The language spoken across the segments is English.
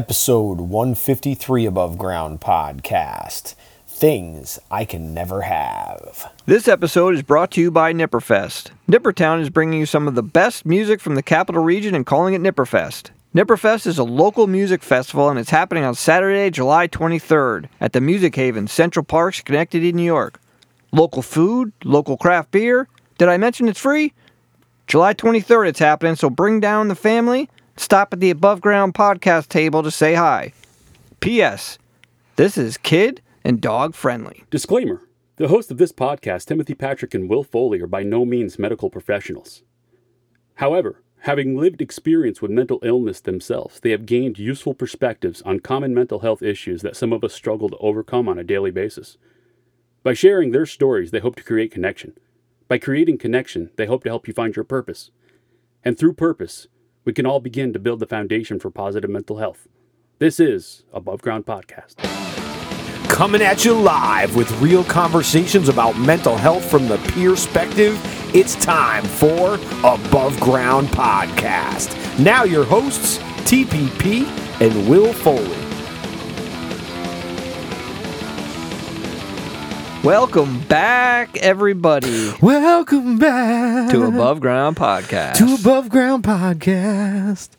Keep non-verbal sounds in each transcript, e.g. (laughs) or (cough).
episode 153 Above Ground podcast Things I Can Never Have. This episode is brought to you by Nipperfest. Nippertown is bringing you some of the best music from the capital region and calling it Nipperfest. Nipperfest is a local music festival and it's happening on Saturday, July 23rd at the Music Haven, Central Park, Schenectady, New York. Local food, local craft beer. Did I mention it's free? July 23rd it's happening, so bring down the family. Stop at the Above Ground podcast table to say hi. P.S. This is kid and dog friendly. Disclaimer The hosts of this podcast, Timothy Patrick and Will Foley, are by no means medical professionals. However, having lived experience with mental illness themselves, they have gained useful perspectives on common mental health issues that some of us struggle to overcome on a daily basis. By sharing their stories, they hope to create connection. By creating connection, they hope to help you find your purpose. And through purpose, we can all begin to build the foundation for positive mental health. This is Above Ground Podcast. Coming at you live with real conversations about mental health from the peer perspective, it's time for Above Ground Podcast. Now, your hosts, TPP and Will Foley. Welcome back, everybody, Welcome back to Above Ground Podcast. to Above Ground Podcast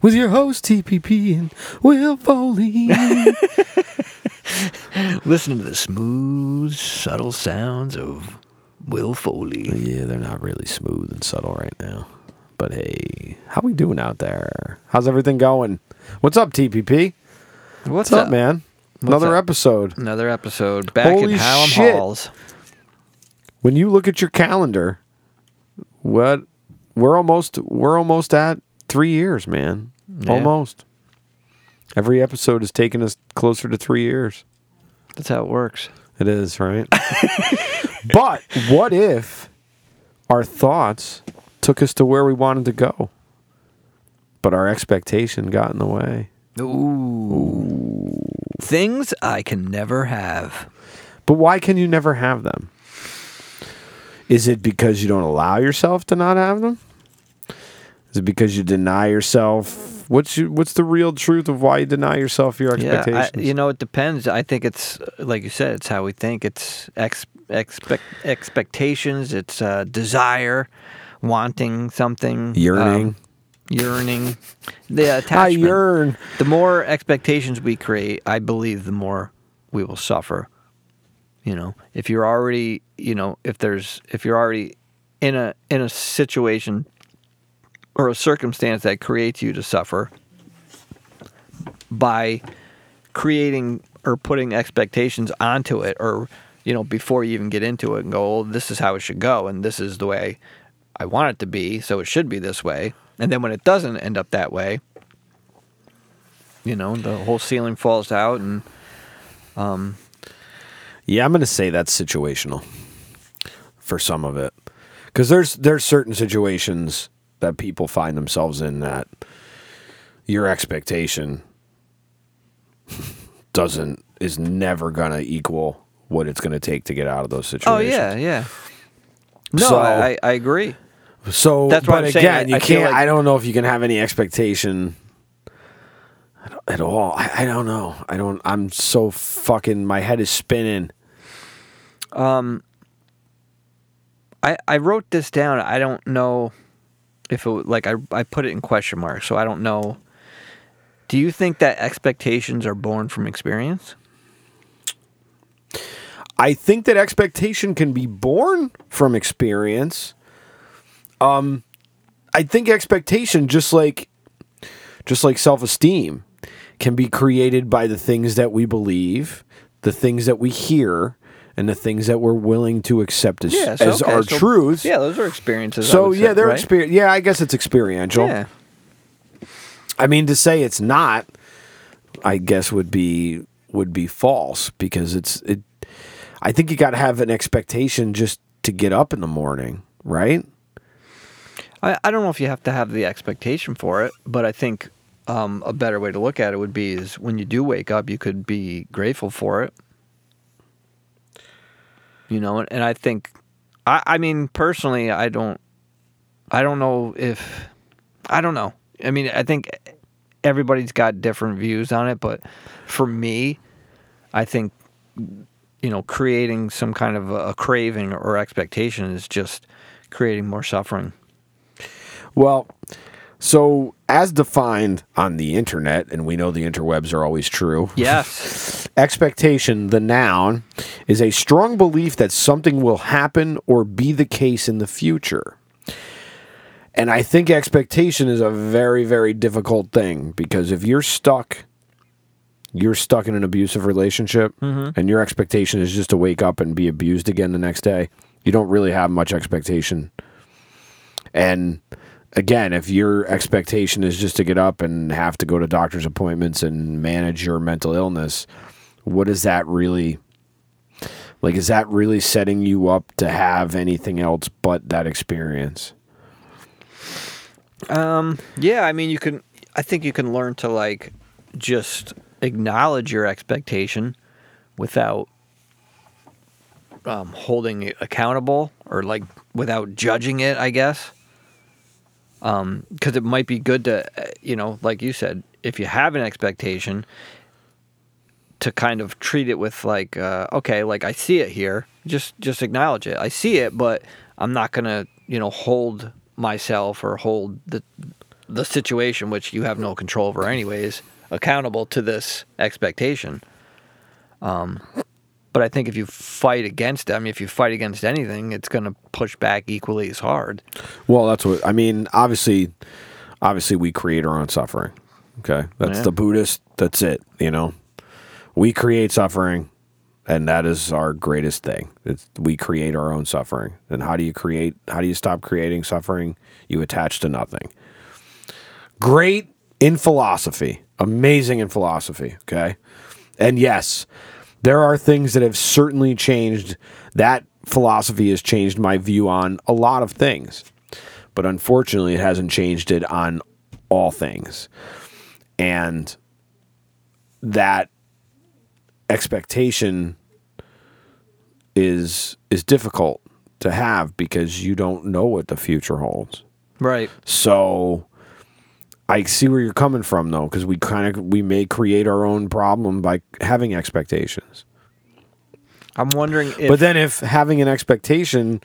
with your host, TPP and Will Foley. (laughs) Listen to the smooth, subtle sounds of Will Foley. Yeah, they're not really smooth and subtle right now. But hey, how we doing out there? How's everything going? What's up, TPP? What's, What's up, man? Another up? episode. Another episode back Holy in Hallam shit. Halls. When you look at your calendar, what we're almost we're almost at three years, man. Yeah. Almost. Every episode is taking us closer to three years. That's how it works. It is, right? (laughs) but what if our thoughts took us to where we wanted to go? But our expectation got in the way. Ooh. Things I can never have. But why can you never have them? Is it because you don't allow yourself to not have them? Is it because you deny yourself? What's you, what's the real truth of why you deny yourself your Yeah, expectations? I, you know, it depends. I think it's like you said. It's how we think. It's ex, expect expectations. It's uh, desire, wanting something, Yearning. um, yearning. The attachment. I yearn. the more expectations we create, I believe, the more we will suffer. You know, if you're already, you know, if there's, if you're already in a in a situation or a circumstance that creates you to suffer by creating or putting expectations onto it, or you know, before you even get into it and go, "Oh, this is how it should go, and this is the way I want it to be, so it should be this way." And then when it doesn't end up that way, you know, the whole ceiling falls out, and um Yeah, I'm going to say that's situational for some of it. Cuz there's there's certain situations that people find themselves in that your expectation (laughs) doesn't is never going to equal what it's going to take to get out of those situations. oh yeah, yeah. No, So- I, I I agree. So, That's what but I'm again, I- you I can't. like- I don't know if you can have any expectation at, at all. I, I don't know. I don't. I'm so fucking. My head is spinning. Um, I, I wrote this down. I don't know if it like I I put it in question marks, so I don't know. Do you think that expectations are born from experience? I think that expectation can be born from experience. Um, I think expectation, just like, just like self esteem, can be created by the things that we believe, the things that we hear, and the things that we're willing to accept as, Yeah, so, as okay, our so- truths. Yeah, those are experiences. So yeah, say, they're right? exper- Yeah, I guess it's experiential. Yeah, I mean, to say it's not, I guess would be would be false because it's it. I think you got to have an expectation just to get up in the morning, right? I, I don't know if you have to have the expectation for it, but I think um, a better way to look at it would be is when you do wake up, you could be grateful for it. You know, and, and I think, I, I mean, personally, I don't, I don't know if, I don't know. I mean, I think everybody's got different views on it, but for me, I think you know creating some kind of a, a craving or expectation is just creating more suffering. Well, so as defined on the internet, and we know the interwebs are always true. Yes. (laughs) Expectation, the noun, is a strong belief that something will happen or be the case in the future. And I think expectation is a very, very difficult thing because if you're stuck, you're stuck in an abusive relationship mm-hmm. and your expectation is just to wake up and be abused again the next day, you don't really have much expectation. And again, if your expectation is just to get up and have to go to doctor's appointments and manage your mental illness, what is that really like? Is that really setting you up to have anything else but that experience? Um, yeah, I mean, you can. I think you can learn to like just acknowledge your expectation without um, holding it accountable or like without judging it. I guess. Um, because it might be good to, uh, you know, like you said, if you have an expectation, to kind of treat it with like, uh, okay, like I see it here, just just acknowledge it. I see it, but I'm not gonna, you know, hold myself or hold the the situation which you have no control over anyways accountable to this expectation. Um, but I think if you fight against it, I mean, if you fight against anything, it's going to push back equally as hard. Well, that's what I mean. Obviously, obviously, we create our own suffering. Okay, that's Yeah. the Buddhist. That's it. You know, we create suffering, and that is our greatest thing. It's, we create our own suffering. And how do you create? How do you stop creating suffering? You attach to nothing. Great in philosophy, amazing in philosophy. Okay, and yes, there are things that have certainly changed. That philosophy has changed my view on a lot of things, but unfortunately, it hasn't changed it on all things. And that expectation is is difficult to have because you don't know what the future holds. Right. So I see where you're coming from though cuz we kind of we may create our own problem by having expectations. I'm wondering if but then if having an expectation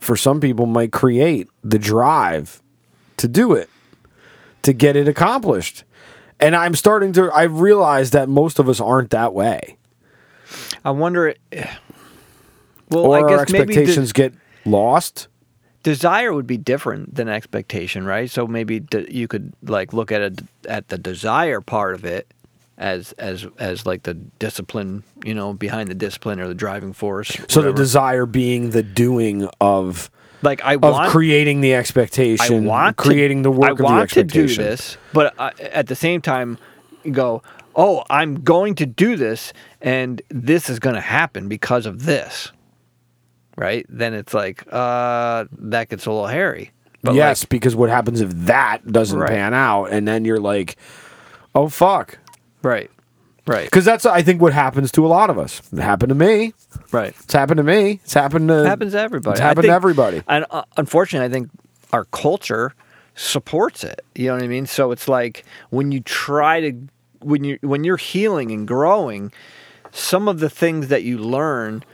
for some people might create the drive to do it, to get it accomplished. And I'm starting to I realize that most of us aren't that way. I wonder. Eh, well, or I our guess maybe expectations get lost. Desire would be different than expectation, right? So maybe d- you could like look at it at the desire part of it as as as like the discipline, you know, behind the discipline or the driving force. So the desire being the doing of like I of want creating the expectation, I want to- creating the work I of the want to do this, but I, at the same time, go. Oh, I'm going to do this, and this is going to happen because of this, right? Then it's like uh, that gets a little hairy. But yes, because what happens if that doesn't Right. pan out, and then you're like, "Oh fuck," right, right, because that's I think what happens to a lot of us. It happened to me. right. It's happened to me. It's happened to It happens to everybody. It's happened to everybody. And uh, unfortunately, I think our culture supports it. You know what I mean? So it's like when you try to when you when you're healing and growing, some of the things that you learn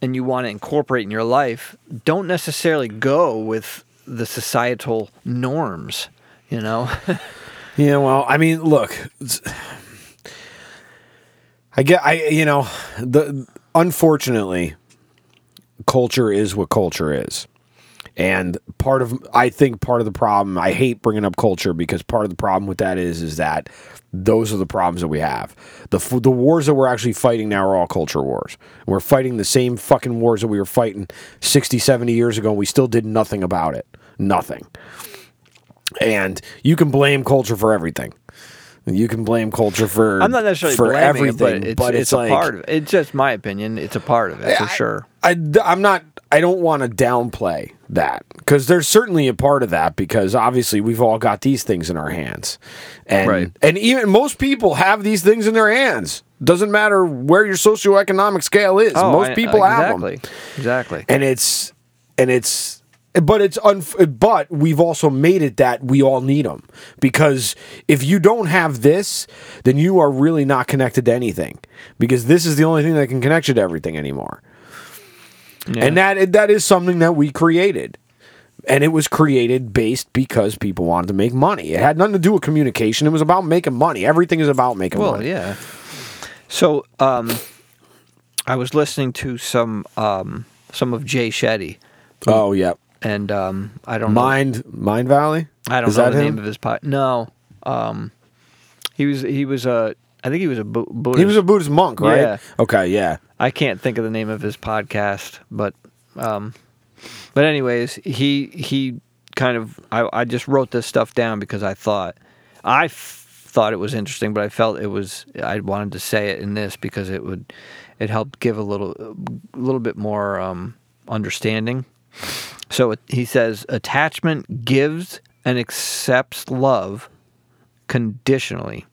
and you want to incorporate in your life don't necessarily go with the societal norms. You know? (laughs) Yeah, well, I mean, look, I get, I you know, the unfortunately, culture is what culture is, and part of I think part of the problem. I hate bringing up culture because part of the problem with that is is that those are the problems that we have. The the wars that we're actually fighting now are all culture wars. We're fighting the same fucking wars that we were fighting 60, 70 years ago, and we still did nothing about it. Nothing and you can blame culture for everything. You can blame culture for I'm not necessarily for blaming everything, it, but it's, it's, a like part of it. It's just my opinion. It's a part of it for sure. I, am not. I don't want to downplay that because there's certainly a part of that because obviously we've all got these things in our hands, and Right. and even most people have these things in their hands. Doesn't matter where your socioeconomic scale is. Oh, most I- people have them. exactly, exactly. and it's and it's but it's unf- but we've also made it that we all need them because if you don't have this then you are really not connected to anything. Because this is the only thing that can connect you to everything anymore. And that that is something that we created. And it was created based because people wanted to make money. It had nothing to do with communication. It was about making money. Everything is about making Well, money. yeah. So, um, I was listening to some um, some of Jay Shetty, oh yeah and um, I don't know. mind mind valley I don't is know that the him? name of his pod. No, um, he was he was a I think he was a Bu- Buddhist. he was a buddhist monk right Yeah. okay yeah I can't think of the name of his podcast, but um, but anyways, he he kind of I, I just wrote this stuff down because I thought I f- thought it was interesting, but I felt it was I wanted to say it in this because it would it helped give a little a little bit more um, understanding. So he says attachment gives and accepts love conditionally,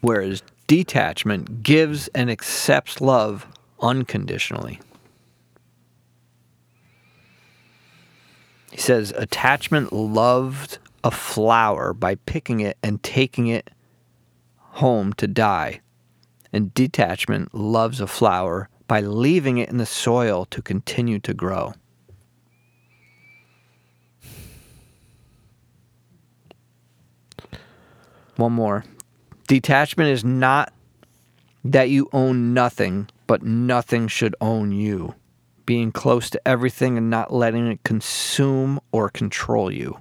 whereas detachment gives and accepts love unconditionally. He says attachment loved a flower by picking it and taking it home to die, and detachment loves a flower by leaving it in the soil to continue to grow. One more. Detachment is not that you own nothing, but nothing should own you. Being close to everything and not letting it consume or control you.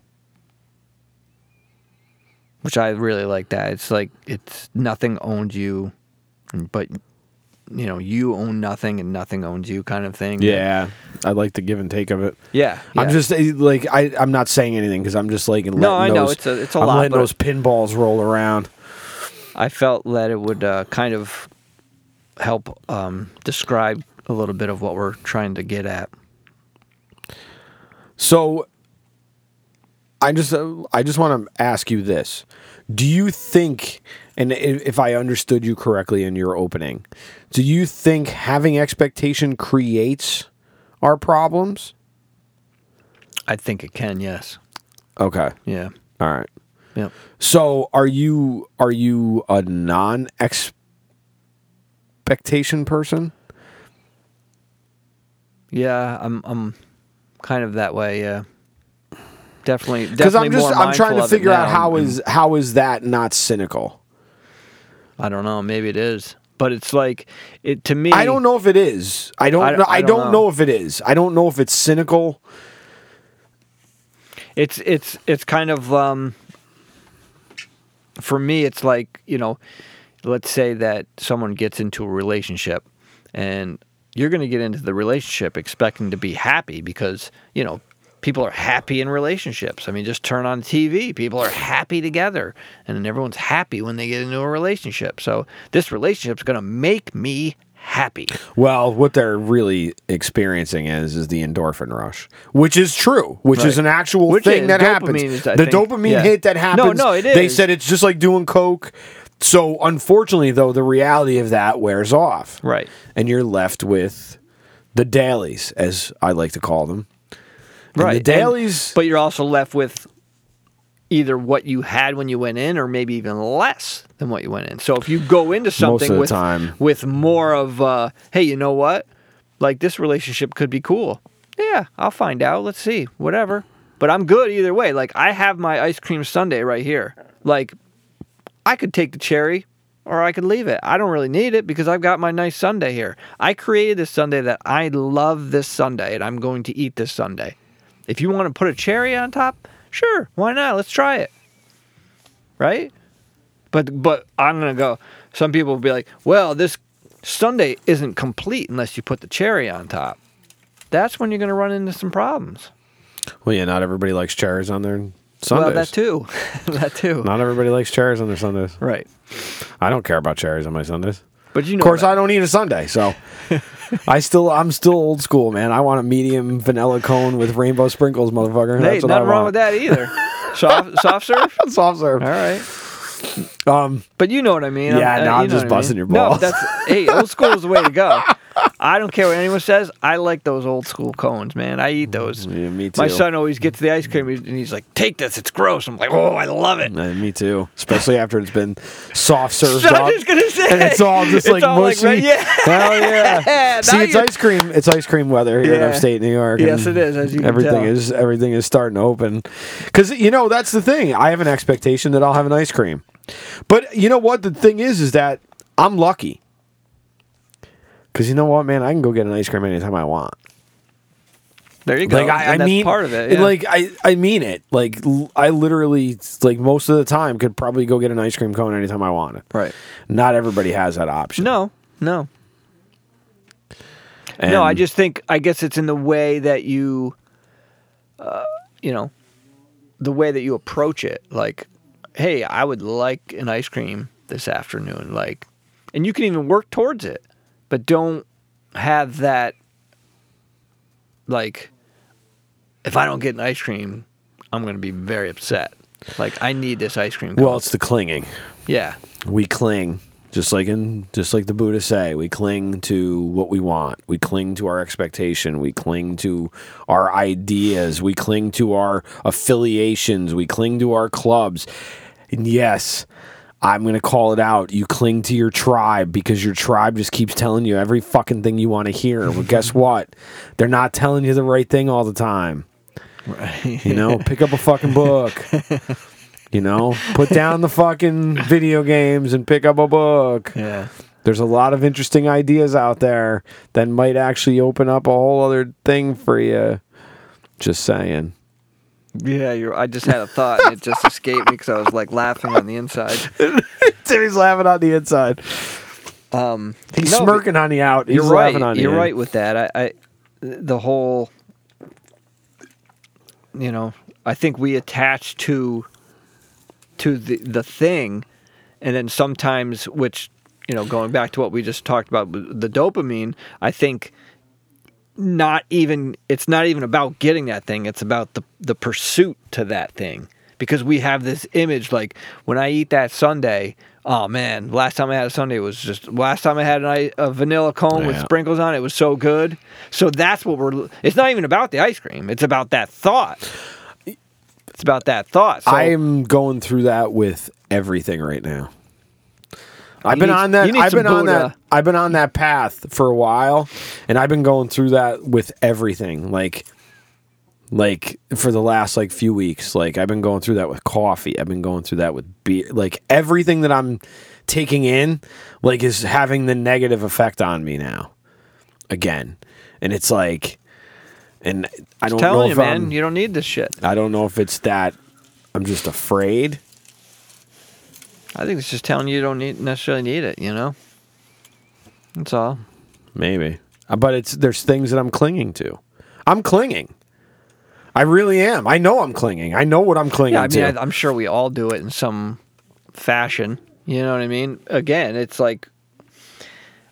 Which I really like that. It's like it's nothing owned you, but you know, you own nothing and nothing owns you kind of thing. Yeah, I like the give and take of it. Yeah. I'm just eh, like I. I'm not saying anything because I'm just like No, I know, those, it's a- it's a I'm lot, letting those pinballs roll around. I felt that it would uh, kind of help um, describe a little bit of what we're trying to get at. So, I just uh, I just want to ask you this: Do you think, and if I understood you correctly in your opening, do you think having expectation creates our problems? I think it can, yes. Okay, Yeah. all right. Yep. So, are you are you a non expectation person? Yeah, I'm I'm kind of that way, yeah. Definitely Because I'm just I'm trying to figure out how is how is that not cynical? I don't know, maybe it is. But it's like it to me I don't know if it is. I don't. I- know. I I, don't don't know. know. if it is. I don't know if it's cynical. it's it's it's kind of um for me it's like you know let's say that someone gets into a relationship and you're going to get into the relationship expecting to be happy because you know people are happy in relationships i mean just turn on tv people are happy together and everyone's happy when they get into a relationship so this relationship's going to make me happy Well, what they're really experiencing is is the endorphin rush, which is true, which is an actual Which thing that happens. is, the think- dopamine yeah. hit that happens. no, no, it is. They said it's just like doing coke. So unfortunately, though, the reality of that wears off, right and you're left with the dailies, as I like to call them. Right the And- but you're also left with either what you had when you went in or maybe even less than what you went in. So if you go into something with time. with more of uh, hey you know what? Like this relationship could be cool. Yeah i'll find out. Let's see. Whatever. But i'm good either way. Like i have my ice cream sundae right here. Like i could take the cherry or I could leave it. I don't really need it because I've got my nice sundae here. I created this sundae that I love this sundae and I'm going to eat this sundae. If you want to put a cherry on top, sure, why not? Let's try it. Right? But but I'm gonna go. Some people will be like, well, this sundae isn't complete unless you put the cherry on top. That's when you're gonna run into some problems. well, yeah, not everybody likes cherries on their sundaes. Well, that too. (laughs) that too. Not everybody likes cherries on their sundaes. right. I don't care about cherries on my sundaes. But you know Of course, I don't eat a sundae, so (laughs) (laughs) I still I'm still old school, man. I want a medium vanilla cone with rainbow sprinkles, motherfucker. Hey, That's what I nothing wrong want. with that either. (laughs) soft, soft serve. (laughs) Soft serve. All right, Um, but you know what I mean. Yeah, uh, no, I'm just what I busting mean. your No, balls. that's hey, old school is the way to go. I don't care what anyone says. I like those old school cones, man. I eat those. Yeah, me My son always gets the ice cream and he's like, "Take this, it's gross." I'm like, "Oh, I love it." Uh, me too. Especially after it's been soft (laughs) served So up. I'm just gonna say, and it's all just like all mushy. right- yeah. Hell yeah. (laughs) See, it's ice cream. It's ice cream weather here in Yeah. upstate New York. Yes, it is, as you can everything is everything is starting to open. Because you know that's the thing. I have an expectation that I'll have an ice cream. But you know what? The thing is, is that I'm lucky. Because you know what, man, I can go get an ice cream anytime I want. There you go. Like I, I that's mean, part of it. yeah. Like I, I mean it. Like l- I literally, like most of the time, could probably go get an ice cream cone anytime I want it. right? Not everybody has that option. No, no, And- no. I just think I guess it's in the way that you, uh, you know, the way that you approach it. Like, hey, I would like an ice cream this afternoon. Like, and you can even work towards it, but don't have that. Like, if I don't get an ice cream, I'm going to be very upset. Like, I need this ice cream. well, it's the clinging. yeah, We cling, just like in, just like the Buddha say. We cling to what we want. We cling to our expectation. We cling to our ideas. We cling to our affiliations. We cling to our clubs. And yes, I'm going to call it out. You cling to your tribe because your tribe just keeps telling you every fucking thing you want to hear. Well, (laughs) guess what? They're not telling you the right thing all the time. right. You know, pick up a fucking book. (laughs) You know, put down the fucking video games and pick up a book. yeah. There's a lot of interesting ideas out there that might actually open up a whole other thing for you. Just saying. Yeah, you're, I just had a thought and it just escaped me because I was like laughing on the inside. (laughs) Timmy's laughing on the inside. Um, He's no, smirking on the out. He's You're right. laughing on the You're in. right with that. I, I, the whole, you know, I think we attach to, to the the thing, and then sometimes, which you know, going back to what we just talked about, the dopamine. I think not even it's not even about getting that thing it's about the the pursuit to that thing. Because we have this image like when i eat that sundae oh man last time i had a sundae was just last time i had an, a vanilla cone with sprinkles on it, it was so good. So that's what we're it's not even about the ice cream it's about that thought. It's about that thought. So I'm going through that with everything right now. I've been need- on that. I've been on that. I've been on that path for a while, and I've been going through that with everything. Like, like for the last like few weeks. Like I've been going through that with coffee. I've been going through that with beer. Like everything that I'm taking in, like is having the negative effect on me now. Again, and it's like, and I don't know you man I'm, you don't need this shit I don't know if it's that I'm just afraid. I think it's just telling you you don't need necessarily need it you know that's all Maybe. Uh, But it's there's things that I'm clinging to. I'm clinging. I really am. I know I'm clinging. I know what I'm clinging Yeah, I mean, to. I, I'm sure we all do it in some fashion. You know what I mean? Again, it's like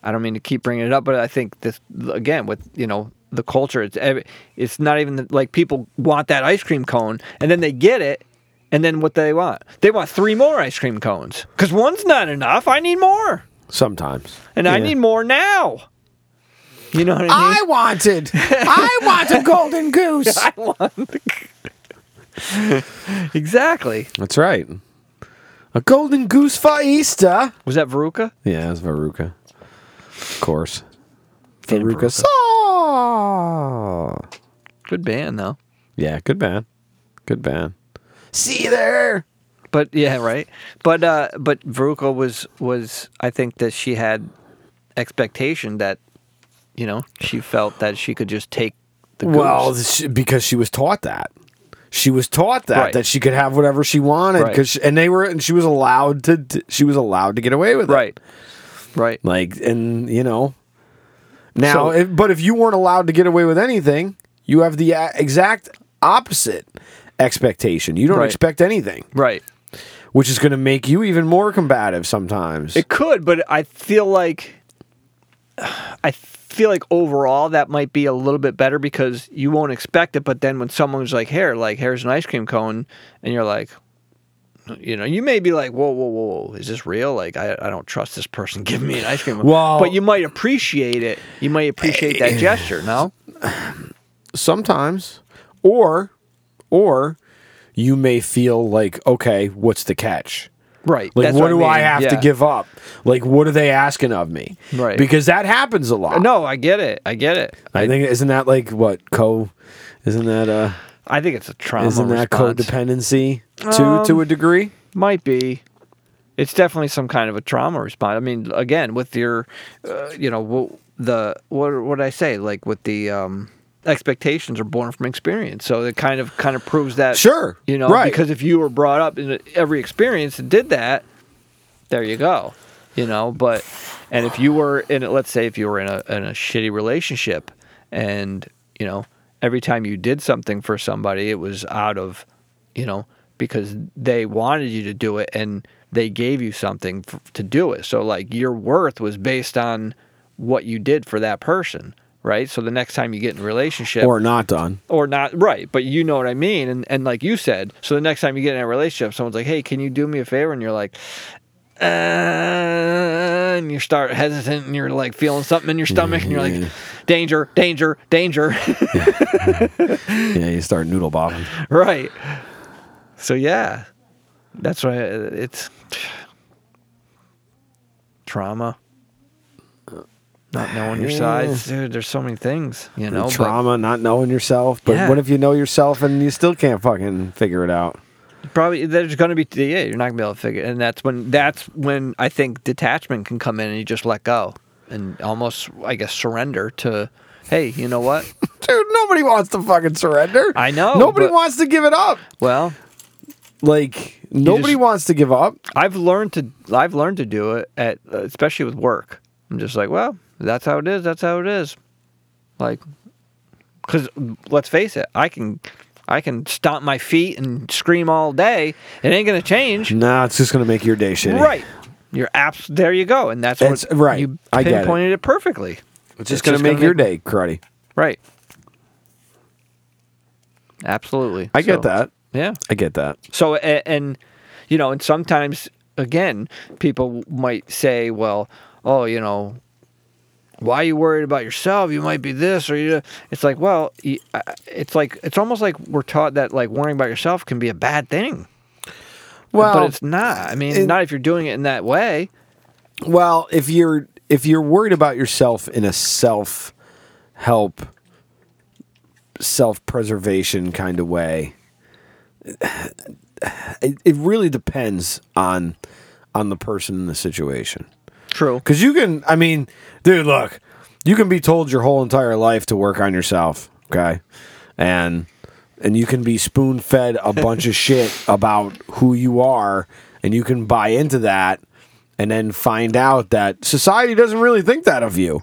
I don't mean to keep bringing it up, but I think this again with you know the culture. It's it's not even like people want that ice cream cone, and then they get it, and then what they want? They want three more ice cream cones because one's not enough. I need more, Sometimes. and I need more now. You know what I mean? I wanted. I want a golden goose. (laughs) I want. exactly. That's right. A golden goose for Easter. Was that Veruca? Yeah, that's Veruca. Of course. And Veruca. Veruca. Salt. Good band though. Yeah, good band. Good band. See you there. But yeah, right. But uh, but Veruca was was I think that she had expectation that you know she felt that she could just take the goose. Well, sh- because she was taught that. She was taught that Right. that she could have whatever she wanted Right. because and they were and she was allowed to t- she was allowed to get away with it. right, right. Like and you know. Now, So- if, but if you weren't allowed to get away with anything, you have the exact opposite expectation. You don't Right. expect anything, Right. which is going to make you even more combative sometimes. It could, but I feel like I feel like overall that might be a little bit better because you won't expect it. But then when someone's like, "Here, like here's an ice cream cone," and you're like, You know, you may be like, whoa, whoa, whoa, whoa, is this real? Like, I, I don't trust this person (laughs) giving me an ice cream. Well- but you might appreciate it. You might appreciate that eh, gesture. No, (sighs) sometimes or or you may feel like okay what's the catch right? like that's what do i mean, have to give up like what are they asking of me Right. because that happens a lot No, I get it. I get it. i think isn't that like what co isn't that uh I think it's a trauma. isn't that response. codependency to Um, to a degree Might be. It's definitely some kind of a trauma response. I mean, again, with your, uh, you know, the what what did I say? Like with the um, expectations are born from experience, so it kind of kind of proves that. Sure, You know, right. because if you were brought up in every experience and did that, there you go. You know, but and if you were in, a- let's say, if you were in a in a shitty relationship, and you know, every time you did something for somebody, it was out of, you know, because they wanted you to do it and they gave you something f- to do it. So like your worth was based on what you did for that person, right? So the next time you get in a relationship or not done. Or not right but you know what i mean and and like you said so the next time you get in a relationship someone's like hey can you do me a favor? And you're like uh, and you start hesitant and you're like feeling something in your stomach and you're like danger danger danger. (laughs) Yeah. You start noodle bobbing. Right. So yeah. That's why it's (sighs) trauma not knowing your size dude there's so many things you know but- trauma not knowing yourself but Yeah. what if you know yourself and you still can't fucking figure it out Probably there's going to be yeah you're not going to be able to figure it and that's when that's when I think detachment can come in and you just let go and almost I guess surrender to hey you know what (laughs) Dude, nobody wants to fucking surrender. I know, Nobody but- wants to give it up. well Like nobody just- wants to give up. I've learned to I've learned to do it at uh, especially with work I'm just like well that's how it is that's how it is like because let's face it I can I can stomp my feet and scream all day it ain't going to change Nah, it's just gonna make your day shitty. Right. Your apps. There you go, and that's what right. You I get it. pinpointed it. perfectly. It's just gonna make your day cruddy. right. Absolutely. I get that. Yeah. I get that. So a- and you know, and sometimes again, people might say, "Well, oh, you know." Why are you worried about yourself? You might be this or you. It's like, well, it's like it's almost like we're taught that like worrying about yourself can be a bad thing, Well, but it's not. I mean, it- not if you're doing it in that way. well, if you're if you're worried about yourself in a self help, self preservation kind of way, (sighs) it, it really depends on on the person in the situation. True. Because you can, I mean, dude, look, you can be told your whole entire life to work on yourself, okay, and and you can be spoon fed a bunch of (laughs) shit about who you are, and you can buy into that, and then find out that society doesn't really think that of you,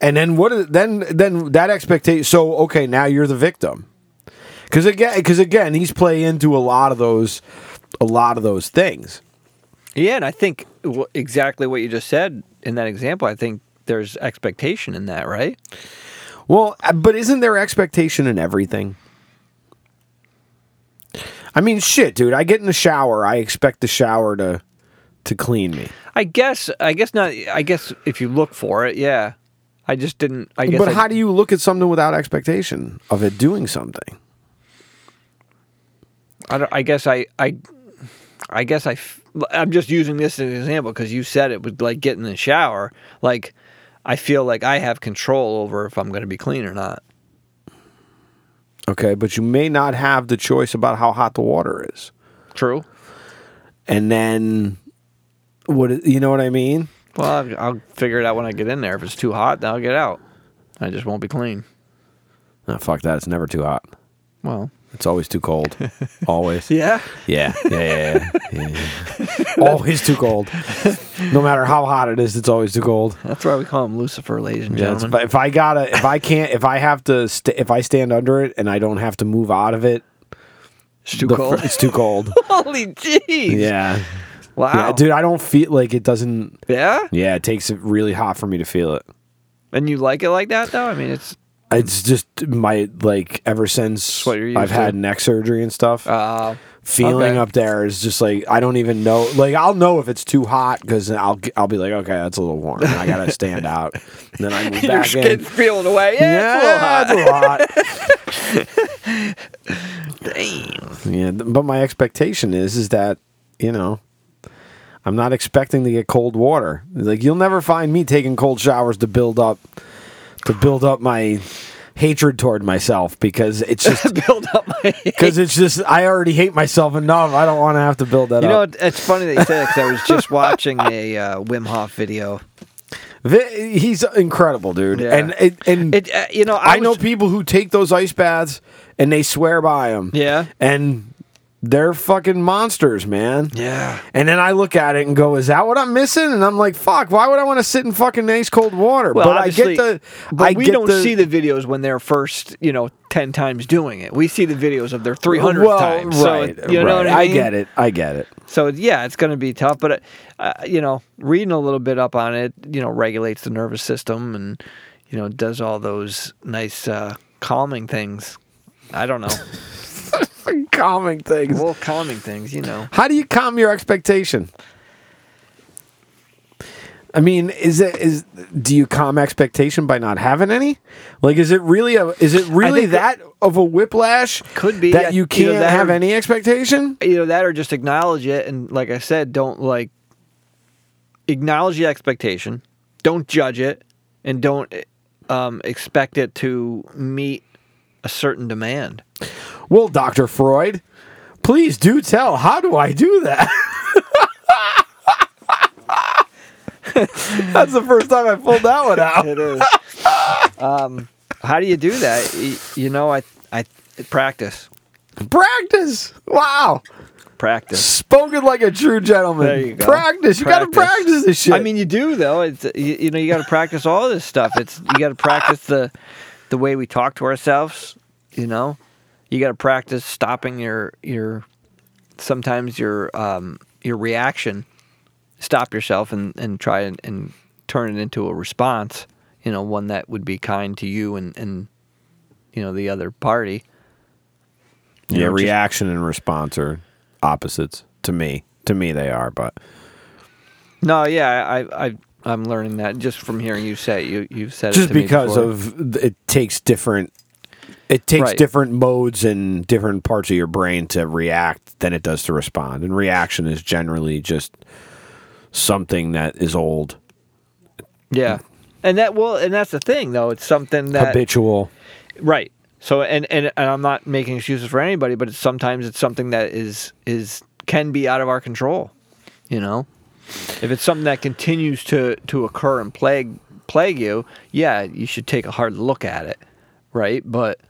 and then what? is- Then then that expectation. So okay, now you're the victim, because again, because again, he's playing into a lot of those, a lot of those things. Yeah, and I think w- exactly what you just said in that example. I think there's expectation in that, right? Well, uh, but isn't there expectation in everything? I mean, shit, dude. I get in the shower. I expect the shower to to clean me. I guess. I guess not. I guess if you look for it, yeah. I just didn't. I guess. But I, how do you look at something without expectation of it doing something? I, don't, I guess I. I. I guess I. f- I'm just using this as an example because you said it would like get in the shower. Like, I feel like I have control over if I'm going to be clean or not. Okay, but you may not have the choice about how hot the water is. True. And then what you know what I mean? Well, I'll, I'll figure it out when I get in there. If it's too hot, then I'll get out. I just won't be clean. Oh, fuck that. It's never too hot. Well. It's always too cold. always. (laughs) Yeah. Yeah, yeah, yeah, yeah, always too cold. No matter how hot it is, it's always too cold. That's why we call him Lucifer, ladies and Yeah, gentlemen. but if I gotta, if I can't, if I have to, st- if I stand under it and I don't have to move out of it, It's too cold. it's too cold. (laughs) Holy jeez. yeah, Wow. yeah, dude. I don't feel like it doesn't. Yeah? Yeah, it takes it really hot for me to feel it. And you like it like that though? I mean, it's It's just my like ever since what you're used I've had to. neck surgery and stuff. uh feeling Okay. up there is just like I don't even know. Like I'll know if it's too hot because I'll I'll be like, okay, that's a little warm. I gotta (laughs) stand out. And then I move (laughs) Your back in. feeling away. Yeah, it's a little hot. it's a little hot. (laughs) Damn. Yeah, but my expectation is is that you know I'm not expecting to get cold water. Like you'll never find me taking cold showers to build up to build up my hatred toward myself because it's just (laughs) Build up my. (laughs) because it's just I already hate myself enough. I don't want to have to build that up. You know, up. it's funny that you say that because I was just watching a uh, Wim Hof video. He's incredible, dude. Yeah. And it, and It, uh, you know, I, I, know people who take those ice baths and they swear by them. Yeah. and they're fucking monsters, man. Yeah. And then I look at it and go, "Is that what I'm missing?" And I'm like, "Fuck! Why would I want to sit in fucking nice cold water?" Well, but I get the. but I we don't the, see the videos when they're first, you know, ten times doing it. We see the videos of their three hundred well, times. So Right, it- you know right. what I mean? get it. I get it. So yeah, it's going to be tough. But uh, you know, reading a little bit up on it, you know, regulates the nervous system and you know does all those nice uh, calming things. I don't know, (laughs) Calming things. well, calming things. You know, How do you calm your expectation? I mean, is it is do you calm expectation by not having any? Like, is it really a is it really think that of a whiplash? Could be, that yeah, you can't that have or- any expectation. either that or just acknowledge it and like i said don't like acknowledge the expectation don't judge it and don't um, expect it to meet a certain demand Well, Doctor Freud, please do tell. How do I do that? (laughs) That's the first time I pulled that one out. it is um, how do you do that you know i i practice Practice. Wow. practice Spoken like a true gentleman. There you go. Practice. You got to Practice. practice this shit. I mean, you do though. It's you, you know you got to practice all this stuff. It's you got to practice the the way we talk to ourselves. You know, you got to practice stopping your your sometimes your um your reaction. Stop yourself and and try and, and turn it into a response. You know, one that would be kind to you and and you know the other party. yeah, know, just- reaction and response are opposites to me. To me, they are, but No, yeah, I I I'm learning that just from hearing you say it. you you've said it just to because before. of it takes different. It takes Right. different modes and different parts of your brain to react than it does to respond. And reaction is generally just something that is old, Yeah. And that well, and that's the thing though. It's something that habitual. right. So and, and and I'm not making excuses for anybody, but it's sometimes it's something that is is can be out of our control. You know, if it's something that continues to to occur and plague plague you, yeah, you should take a hard look at it, right? But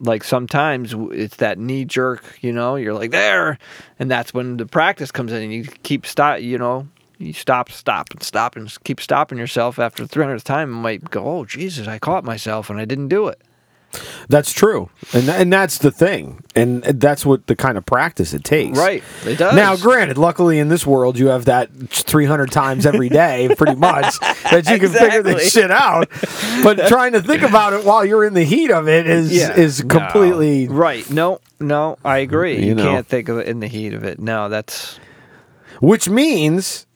like sometimes it's that knee jerk, you know, you're like there, and that's when the practice comes in, and you keep stop, you know, you stop, stop, and stop, and keep stopping yourself. After the 300th time, you might go, oh Jesus, I caught myself and I didn't do it. That's true, and and that's the thing, and that's what the kind of practice it takes. Right, it does. Now, granted, luckily in this world, you have that 300 times every day, pretty much, that you can figure this shit out. But trying to think about it while you're in the heat of it is is No. completely. right. No, no, I agree. You You, know. can't think of it in the heat of it. No, that's Which means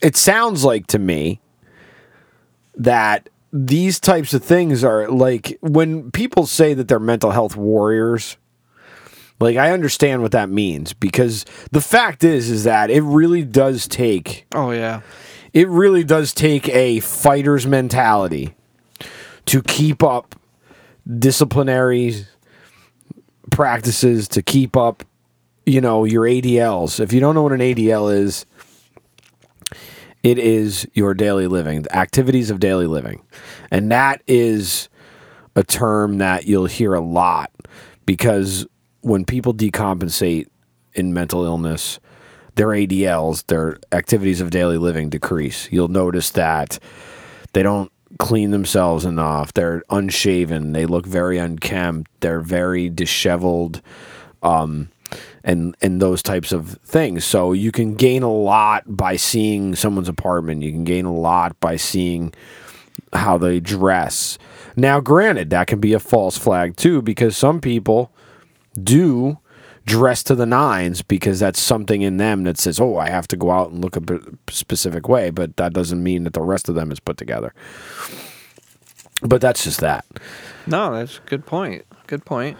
it sounds like to me that these types of things are like when people say that they're mental health warriors. Like I understand what that means because the fact is is that it really does take oh yeah, it really does take a fighter's mentality to keep up disciplinary practices to keep up you know your ADLs if you don't know what an ADL is it is your daily living the activities of daily living and that is a term that you'll hear a lot because when people decompensate in mental illness, their ADLs, their activities of daily living decrease. You'll notice that they don't clean themselves enough. They're unshaven. They look very unkempt. They're very disheveled. Um, and and those types of things. So you can gain a lot by seeing someone's apartment. You can gain a lot by seeing how they dress. Now, granted, that can be a false flag too, because some people do dress to the nines because that's something in them that says, "Oh, I have to go out and look a specific way," but that doesn't mean that the rest of them is put together. But that's just that. No, that's a good point. Good point.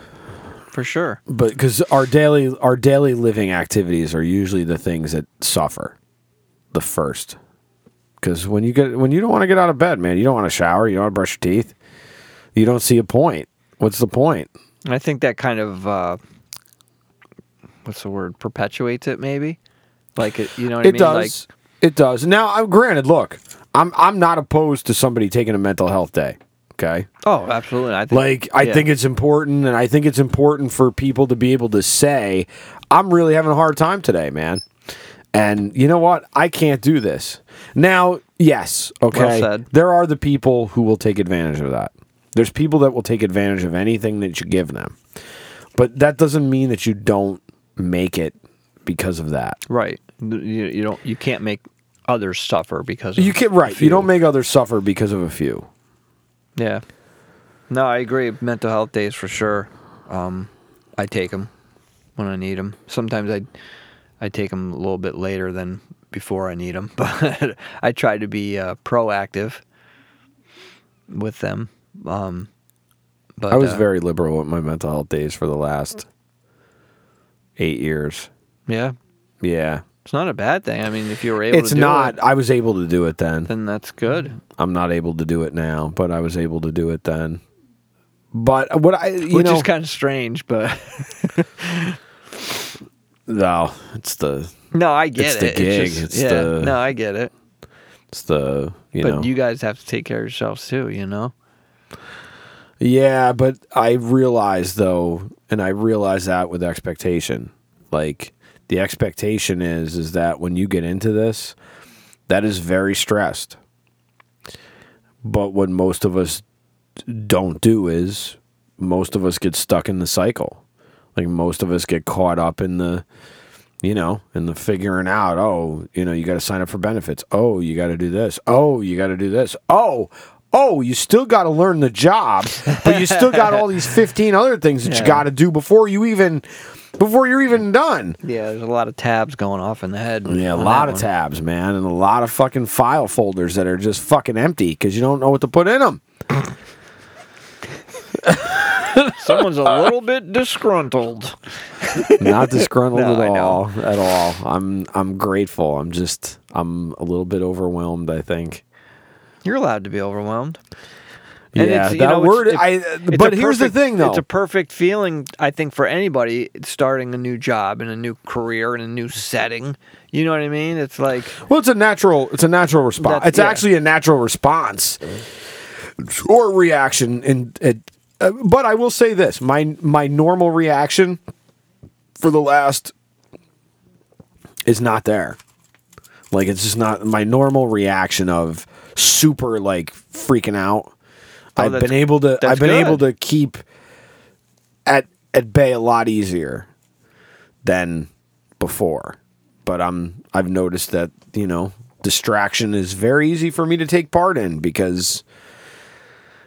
For sure. But because our daily our daily living activities are usually the things that suffer the first. Because when you get when you don't want to get out of bed, man, you don't want to shower, you don't want to brush your teeth, you don't see a point. What's the point? I think that kind of uh, what's the word? Perpetuates it, maybe. Like it, you know what I It mean? does. it does. Now, I'm granted. Look, I'm I'm not opposed to somebody taking a mental health day. Okay. Oh, absolutely. I think, Like I yeah. think it's important, and I think it's important for people to be able to say, "I'm really having a hard time today, man." And you know what? I can't do this. Now, yes, okay. said. There are the people who will take advantage of that. There's people that will take advantage of anything that you give them. But that doesn't mean that you don't make it because of that. right. You, you don't. You can't make others suffer because of You can a right. You don't make others suffer because of a few. Yeah. No, I agree. Mental health days for sure. Um, I take them when I need them. Sometimes I I take them a little bit later than before I need them, (laughs) but I try to be uh, proactive with them. Um, but I was uh, very liberal with my mental health days for the last eight years. yeah. Yeah. It's not a bad thing. I mean, if you were able It's to do not. it, I was able to do it then. then that's good. I'm not able to do it now, but I was able to do it then. But what I, you Which know, is kind of strange, but (laughs) no, it's the, no, I get it. It's it. the gig. It's yeah, the- no, I get it. it's the, you but know, you guys have to take care of yourselves too. You know. yeah. But I realize though, and I realize that with expectation, like the expectation is, is that when you get into this, that is very stressed. But what most of us don't do is most of us get stuck in the cycle. Like most of us get caught up in the you know, in the figuring out, oh, you know, you got to sign up for benefits. Oh, you got to do this. Oh, you got to do this. Oh, oh, you still got to learn the job, but you still got all these 15 other things that you (laughs) got to do before you even before you're even done. Yeah, there's a lot of tabs going off in the head. Yeah, a lot of one. tabs, man, and a lot of fucking file folders that are just fucking empty because you don't know what to put in them. (laughs) Someone's a little bit disgruntled. Not disgruntled (laughs) No, at all. At all. I'm I'm grateful. I'm just I'm a little bit overwhelmed. I think. You're allowed to be overwhelmed. And yeah, that know, word. it's- I. it's But here's the thing, though. It's a perfect feeling, I think, for anybody starting a new job and a new career in a new setting. You know what I mean? It's like, well, it's a natural. It's a natural response. It's yeah. actually a natural response or reaction. It, uh, but I will say this: my my normal reaction for the last is not there. Like it's just not my normal reaction of super like freaking out. Oh, I've been able to. I've been able to keep at at bay a lot easier than before. But I'm I've noticed that you know distraction is very easy for me to take part in because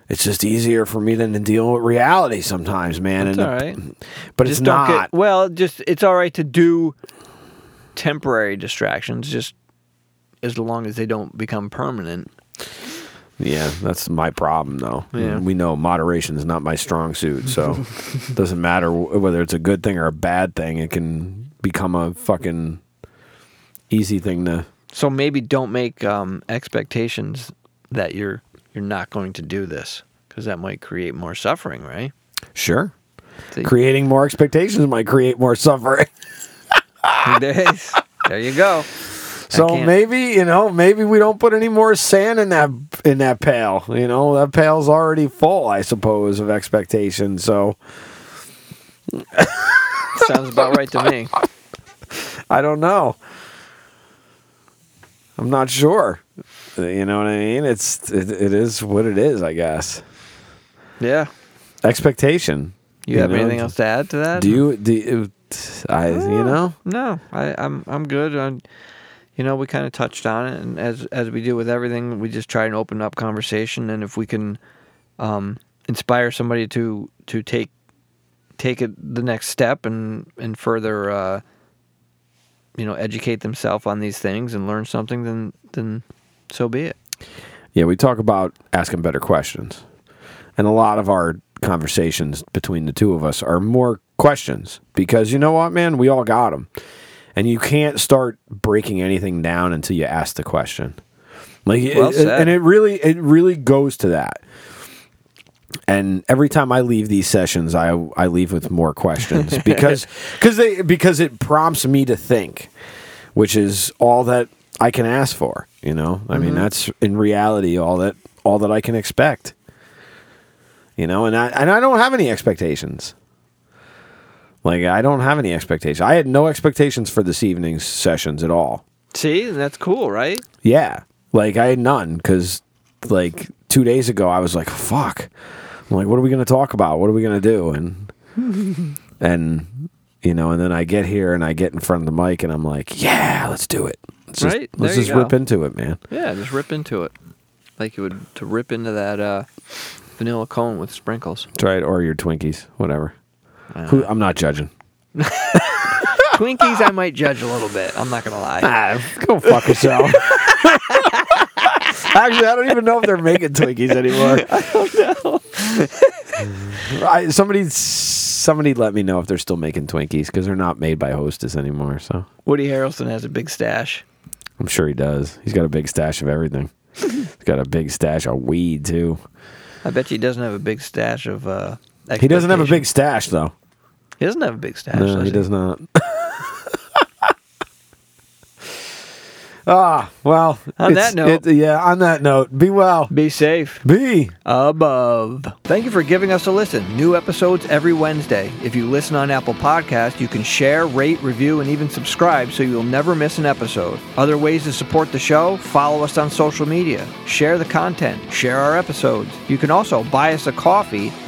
it's just easier for me than to deal with reality sometimes, man. And all it- but just it's not. get. Well, just it's all right to do temporary distractions, just as long as they don't become permanent. Yeah, that's my problem, though. Yeah. We know moderation is not my strong suit, so it (laughs) doesn't matter whether it's a good thing or a bad thing. It can become a fucking easy thing to. So maybe don't make um, expectations that you're you're not going to do this because that might create more suffering, right? Sure. See? Creating more expectations might create more suffering. There you go. So maybe you know, maybe we don't put any more sand in that in that pail. You know, that pail's already full, I suppose, of expectations. So (laughs) Sounds about right to me. (laughs) I don't know. I'm not sure. You know what I mean? It's it, it is what it is, I guess. Yeah. Expectation. You, have know? anything else to add to that? Do you do you, I you uh, know? No, I, I'm I'm good. i you know, we kind of touched on it, and as as we do with everything, we just try and open up conversation. And if we can um, inspire somebody to to take take it the next step and and further uh, you know educate themselves on these things and learn something, then then so be it. Yeah, we talk about asking better questions. And a lot of our conversations between the two of us are more questions because you know what, man? We all got them. And you can't start breaking anything down until you ask the question. Like, Well it- and it really, it really goes to that. And every time I leave these sessions, I I leave with more questions (laughs) because because they because it prompts me to think, which is all that I can ask for. You know, I mean, mm-hmm. that's in reality all that all that I can expect. You know, and I and I don't have any expectations. Like I don't have any expectations. I had no expectations for this evening's sessions at all. See, that's cool, right? Yeah, like I had none because like two days ago I was like, "Fuck," I'm like, "What are we gonna talk about? What are we gonna do?" And (laughs) and you know, and then I get here and I get in front of the mic and I'm like, "Yeah, let's do it. Let's just, Right, let's there you just rip into it, man." Yeah, just rip into it, like you would to rip into that uh, vanilla cone with sprinkles. That's right, or your Twinkies, whatever. Who, I'm not judging. (laughs) Twinkies, I might judge a little bit. I'm not gonna lie. Ah, go fuck yourself. (laughs) Actually, I don't even know if they're making Twinkies anymore. (laughs) I don't know. Somebody, somebody, let me know if they're still making Twinkies because they're not made by Hostess anymore. So Woody Harrelson has a big stash. I'm sure he does. He's got a big stash of everything. He's got a big stash of weed too. I bet you he doesn't have a big stash of. Uh, He doesn't have a expectation. big stash though. He doesn't have a big stash. No, does he does not. (laughs) ah, well. On that note- it- yeah. On that note, be well. Be safe. Be. above. Thank you for giving us a listen. New episodes every Wednesday. If you listen on Apple Podcast, you can share, rate, review, and even subscribe so you'll never miss an episode. Other ways to support the show follow us on social media, share the content, share our episodes. You can also buy us a coffee